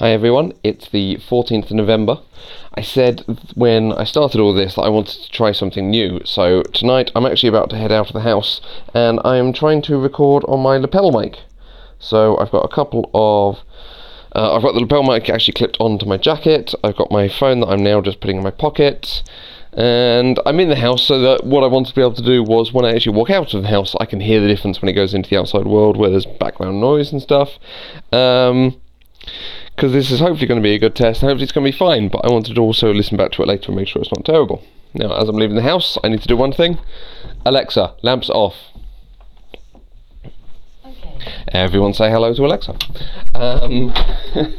Hi everyone, it's the 14th of November. I said when I started all this that I wanted to try something new, so tonight I'm actually about to head out of the house and I am trying to record on my lapel mic. So I've got a couple of. Uh, I've got the lapel mic actually clipped onto my jacket, I've got my phone that I'm now just putting in my pocket, and I'm in the house so that what I wanted to be able to do was when I actually walk out of the house, I can hear the difference when it goes into the outside world where there's background noise and stuff. Um, because this is hopefully going to be a good test. Hopefully it's going to be fine, but I wanted to also listen back to it later and make sure it's not terrible. Now, as I'm leaving the house, I need to do one thing. Alexa, lamps off. Okay. Everyone say hello to Alexa. Um,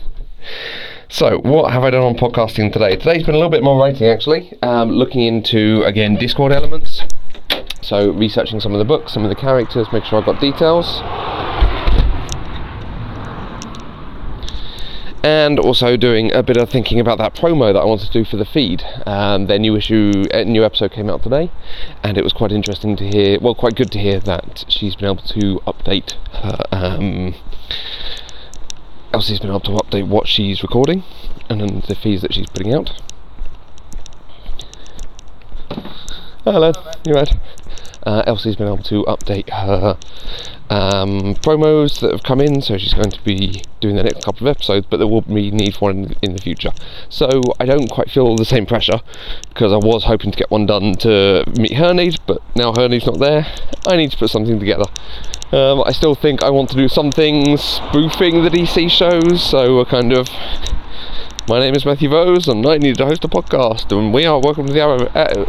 so, what have I done on podcasting today? Today's been a little bit more writing actually, um, looking into again Discworld elements. So, researching some of the books, some of the characters, make sure I've got details. And also doing a bit of thinking about that promo that I wanted to do for the feed. Um, their new issue, uh, new episode came out today, and it was quite interesting to hear. Well, quite good to hear that she's been able to update her. Um, Elsie's been able to update what she's recording and the feeds that she's putting out. Hello, you right? Uh, Elsie's been able to update her um, promos that have come in, so she's going to be doing the next couple of episodes, but there will be need for one in, in the future. So I don't quite feel the same pressure because I was hoping to get one done to meet her needs, but now her needs not there. I need to put something together. Um, I still think I want to do something spoofing the DC shows, so a kind of. My name is Matthew Vose, and I need to host a podcast, and we are welcome to the Arrow, uh,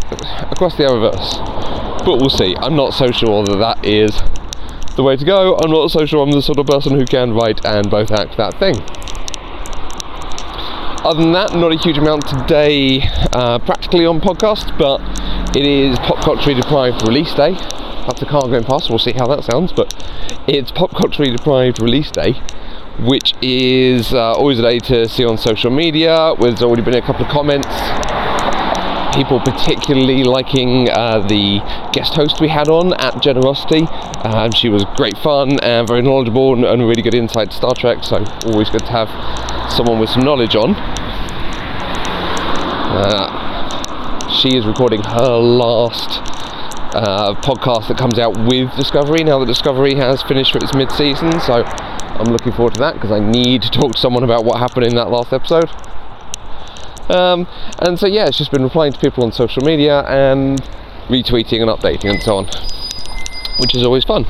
across the Arrowverse. But we'll see. I'm not so sure that that is the way to go. I'm not so sure I'm the sort of person who can write and both act that thing. Other than that, not a huge amount today, uh, practically on podcast, but it is Pop Culture Deprived release day. That's a car going past, we'll see how that sounds, but it's Pop Culture Deprived release day, which is uh, always a day to see on social media. There's already been a couple of comments people particularly liking uh, the guest host we had on at Generosity. Um, she was great fun and very knowledgeable and, and really good insight to Star Trek, so always good to have someone with some knowledge on. Uh, she is recording her last uh, podcast that comes out with Discovery now that Discovery has finished for its mid season, so I'm looking forward to that because I need to talk to someone about what happened in that last episode. Um, and so yeah, it's just been replying to people on social media and retweeting and updating and so on, which is always fun.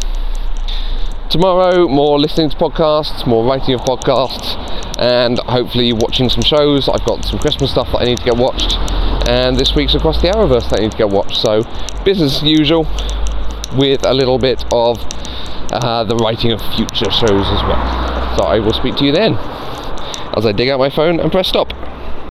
Tomorrow, more listening to podcasts, more writing of podcasts, and hopefully watching some shows. I've got some Christmas stuff that I need to get watched, and this week's Across the Arrowverse that I need to get watched. So, business as usual, with a little bit of uh, the writing of future shows as well. So, I will speak to you then as I dig out my phone and press stop.